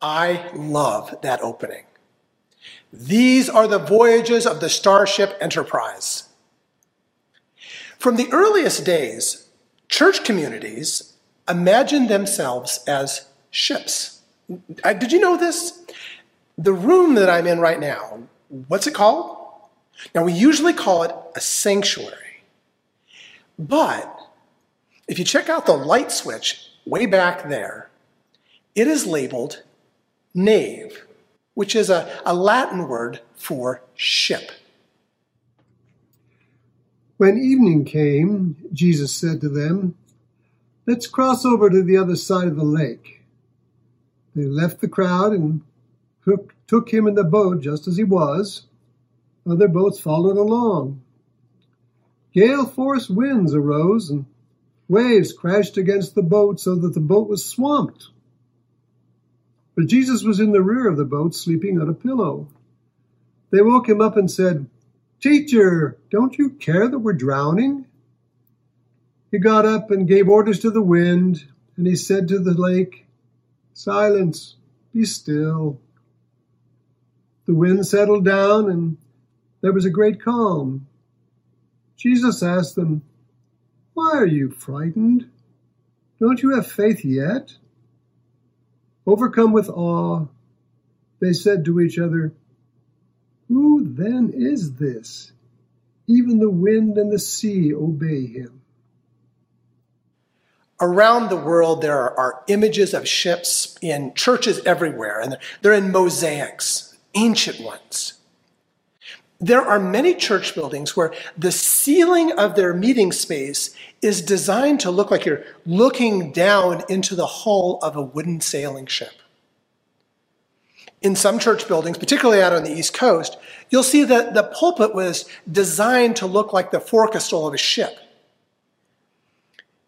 I love that opening. These are the voyages of the Starship Enterprise. From the earliest days, church communities imagined themselves as ships. Uh, did you know this? The room that I'm in right now, what's it called? Now, we usually call it a sanctuary. But if you check out the light switch way back there, it is labeled nave, which is a, a Latin word for ship. When evening came, Jesus said to them, Let's cross over to the other side of the lake. They left the crowd and took, took him in the boat just as he was. Other boats followed along. Gale force winds arose and waves crashed against the boat so that the boat was swamped. But Jesus was in the rear of the boat, sleeping on a pillow. They woke him up and said, Teacher, don't you care that we're drowning? He got up and gave orders to the wind, and he said to the lake, Silence, be still. The wind settled down, and there was a great calm. Jesus asked them, Why are you frightened? Don't you have faith yet? Overcome with awe, they said to each other, Who then is this? Even the wind and the sea obey him. Around the world, there are, images of ships in churches everywhere, and they're in mosaics, ancient ones. There are many church buildings where the ceiling of their meeting space is designed to look like you're looking down into the hull of a wooden sailing ship. In some church buildings, particularly out on the East Coast, you'll see that the pulpit was designed to look like the forecastle of a ship.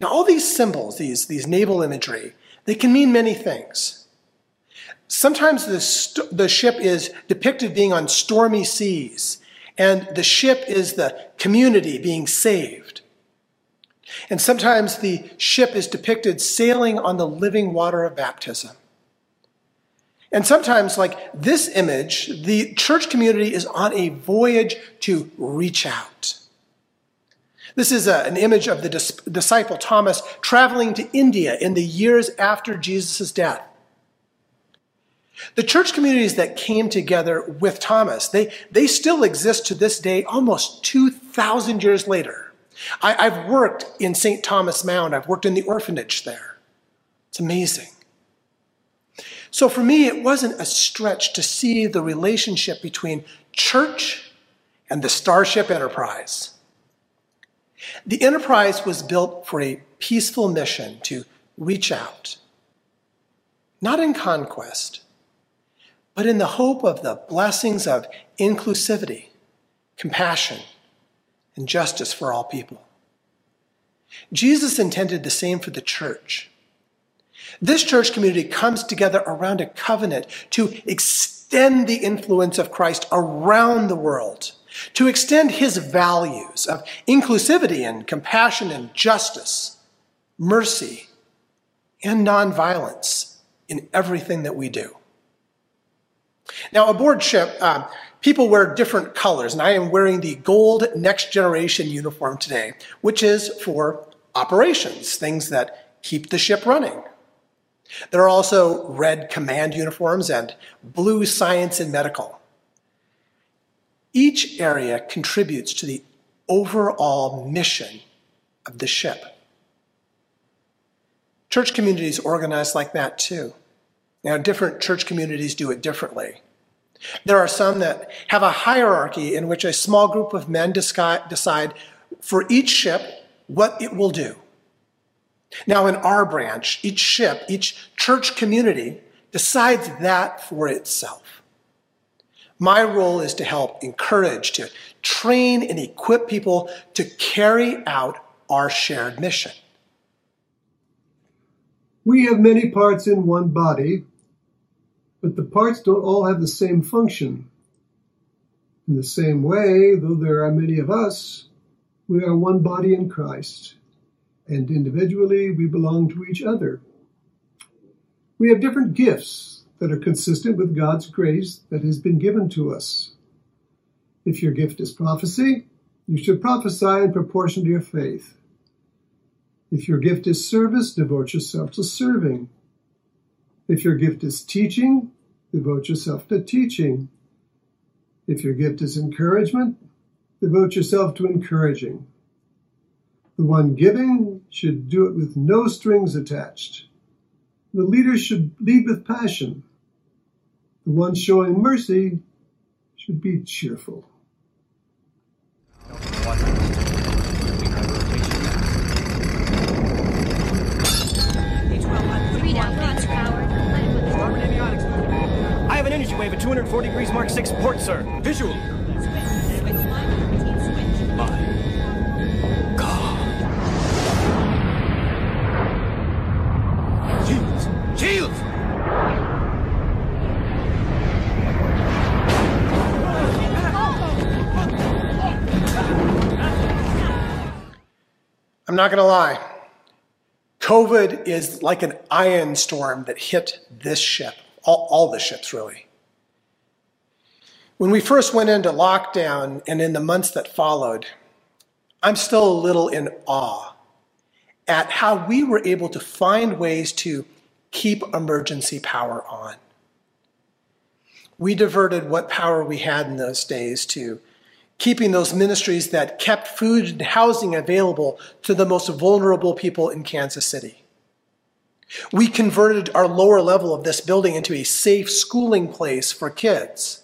Now, all these symbols, these, these naval imagery, they can mean many things. Sometimes the, st- the ship is depicted being on stormy seas, and the ship is the community being saved. And sometimes the ship is depicted sailing on the living water of baptism. And sometimes, like this image, the church community is on a voyage to reach out. This is a, an image of the dis- disciple Thomas traveling to India in the years after Jesus' death. The church communities that came together with Thomas, they, they still exist to this day, almost 2,000 years later. I, have worked in St. Thomas Mound. I've worked in the orphanage there. It's amazing. So for me, it wasn't a stretch to see the relationship between church and the Starship Enterprise. The Enterprise was built for a peaceful mission to reach out, not in conquest, but in the hope of the blessings of inclusivity, compassion, and justice for all people. Jesus intended the same for the church. This church community comes together around a covenant to extend the influence of Christ around the world, to extend his values of inclusivity and compassion and justice, mercy, and nonviolence in everything that we do. Now, aboard ship, uh, people wear different colors, and I am wearing the gold next generation uniform today, which is for operations, things that keep the ship running. There are also red command uniforms and blue science and medical. Each area contributes to the overall mission of the ship. Church communities organize like that too. Now, different church communities do it differently. There are some that have a hierarchy in which a small group of men decide for each ship what it will do. Now, in our branch, each ship, each church community decides that for itself. My role is to help encourage, to train and equip people to carry out our shared mission. We have many parts in one body, but the parts don't all have the same function. In the same way, though there are many of us, we are one body in Christ and individually we belong to each other. We have different gifts that are consistent with God's grace that has been given to us. If your gift is prophecy, you should prophesy in proportion to your faith. If your gift is service, devote yourself to serving. If your gift is teaching, devote yourself to teaching. If your gift is encouragement, devote yourself to encouraging. The one giving should do it with no strings attached. The leader should lead with passion. The one showing mercy should be cheerful. An energy wave at 240 degrees Mark 6 port, sir. Visual. I'm not going to lie. COVID is like an ion storm that hit this ship, all, all the ships really. When we first went into lockdown and in the months that followed, I'm still a little in awe at how we were able to find ways to keep emergency power on. We diverted what power we had in those days to keeping those ministries that kept food and housing available to the most vulnerable people in Kansas City. We converted our lower level of this building into a safe schooling place for kids.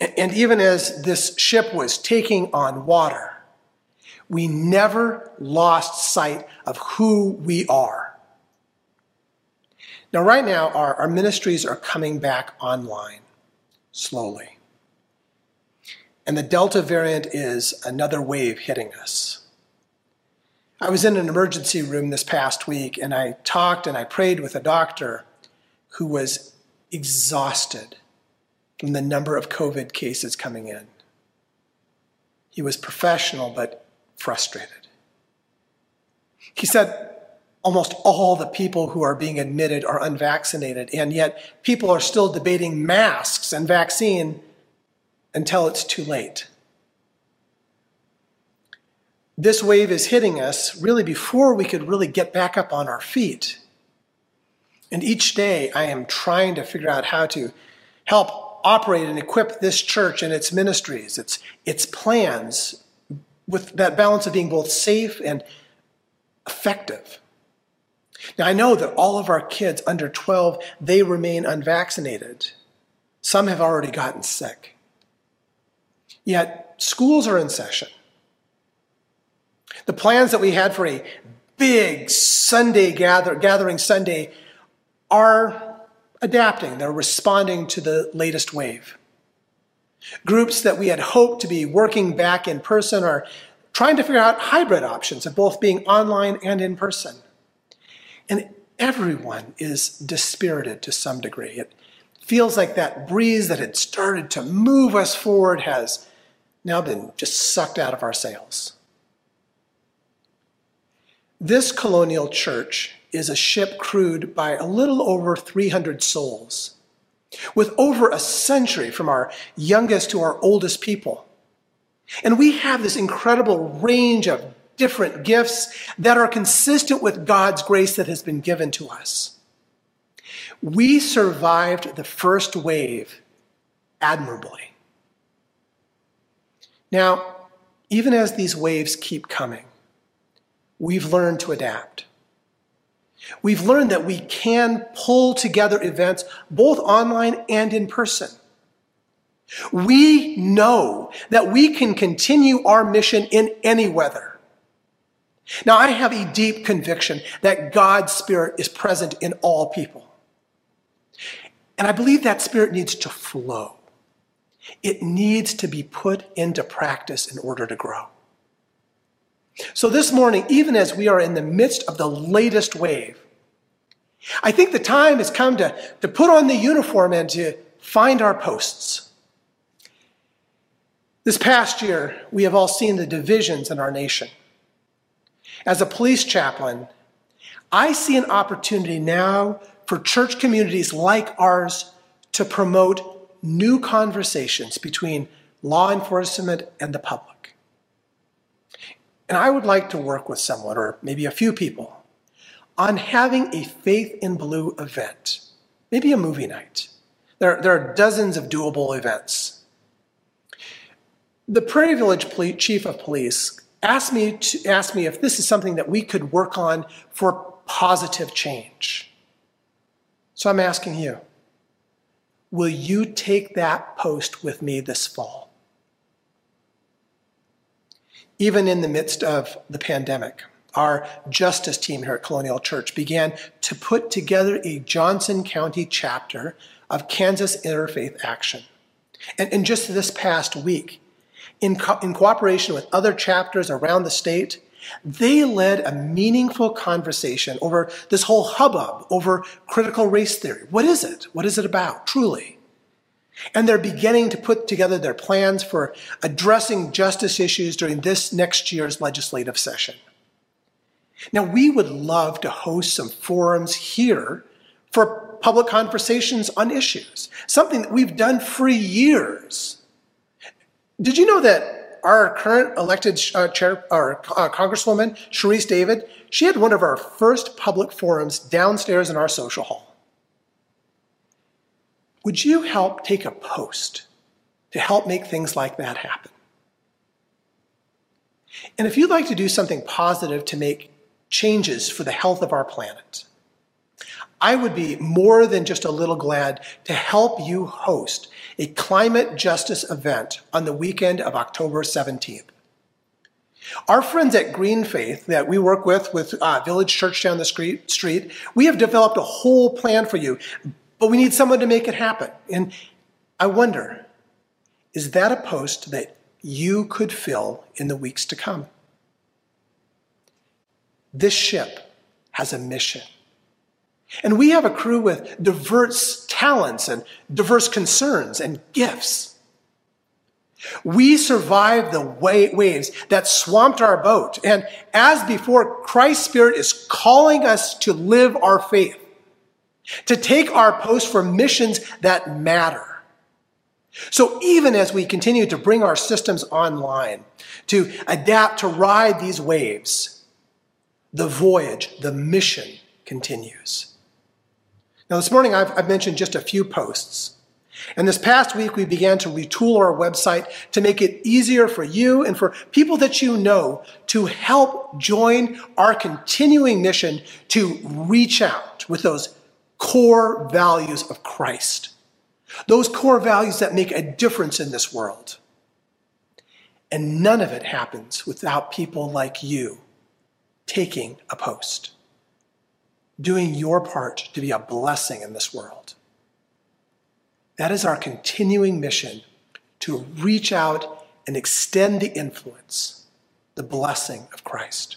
And even as this ship was taking on water, we never lost sight of who we are. Now, right now, our, our ministries are coming back online slowly. And the Delta variant is another wave hitting us. I was in an emergency room this past week and I talked and I prayed with a doctor who was exhausted from the number of COVID cases coming in. He was professional but frustrated. He said almost all the people who are being admitted are unvaccinated, and yet people are still debating masks and vaccine until it's too late. This wave is hitting us really before we could really get back up on our feet. And each day I am trying to figure out how to help operate and equip this church and its ministries, its, its plans, with that balance of being both safe and effective. Now I know that all of our kids under 12, they remain unvaccinated. Some have already gotten sick. Yet schools are in session. The plans that we had for a big Sunday gather, gathering Sunday are adapting. They're responding to the latest wave. Groups that we had hoped to be working back in person are trying to figure out hybrid options of both being online and in person. And everyone is dispirited to some degree. It feels like that breeze that had started to move us forward has now been just sucked out of our sails. This colonial church is a ship crewed by a little over 300 souls, with over a century from our youngest to our oldest people. And we have this incredible range of different gifts that are consistent with God's grace that has been given to us. We survived the first wave admirably. Now, even as these waves keep coming, we've learned to adapt. We've learned that we can pull together events both online and in person. We know that we can continue our mission in any weather. Now, I have a deep conviction that God's Spirit is present in all people. And I believe that Spirit needs to flow. It needs to be put into practice in order to grow. So this morning, even as we are in the midst of the latest wave, I think the time has come to, to put on the uniform and to find our posts. This past year, we have all seen the divisions in our nation. As a police chaplain, I see an opportunity now for church communities like ours to promote new conversations between law enforcement and the public. And I would like to work with someone, or maybe a few people, on having a Faith in Blue event, maybe a movie night. There, there are dozens of doable events. The Prairie Village Chief of Police asked me, to, asked me if this is something that we could work on for positive change. So I'm asking you will you take that post with me this fall? Even in the midst of the pandemic, our justice team here at Colonial Church began to put together a Johnson County chapter of Kansas Interfaith Action. And, and just this past week, in, co- in cooperation with other chapters around the state, they led a meaningful conversation over this whole hubbub over critical race theory. What is it? What is it about, truly? And they're beginning to put together their plans for addressing justice issues during this next year's legislative session. Now, we would love to host some forums here for public conversations on issues, something that we've done for years. Did you know that our current elected uh, chair, our, uh, Congresswoman, Sharice Davids, she had one of our first public forums downstairs in our social hall? Would you help take a post to help make things like that happen? And if you'd like to do something positive to make changes for the health of our planet. I would be more than just a little glad to help you host a climate justice event on the weekend of October 17th. Our friends at Green Faith that we work with, with uh, Village Church down the street, street, we have developed a whole plan for you, but we need someone to make it happen. And I wonder, is that a post that you could fill in the weeks to come? This ship has a mission. And we have a crew with diverse talents and diverse concerns and gifts. We survived the waves that swamped our boat. And as before, Christ's Spirit is calling us to live our faith, to take our post for missions that matter. So even as we continue to bring our systems online, to adapt to ride these waves, the voyage, the mission continues. Now, this morning I've, I've, mentioned just a few posts. And this past week we began to retool our website to make it easier for you and for people that you know to help join our continuing mission to reach out with those core values of Christ. Those core values that make a difference in this world. And none of it happens without people like you taking a post, doing your part to be a blessing in this world. That is our continuing mission to reach out and extend the influence, the blessing of Christ.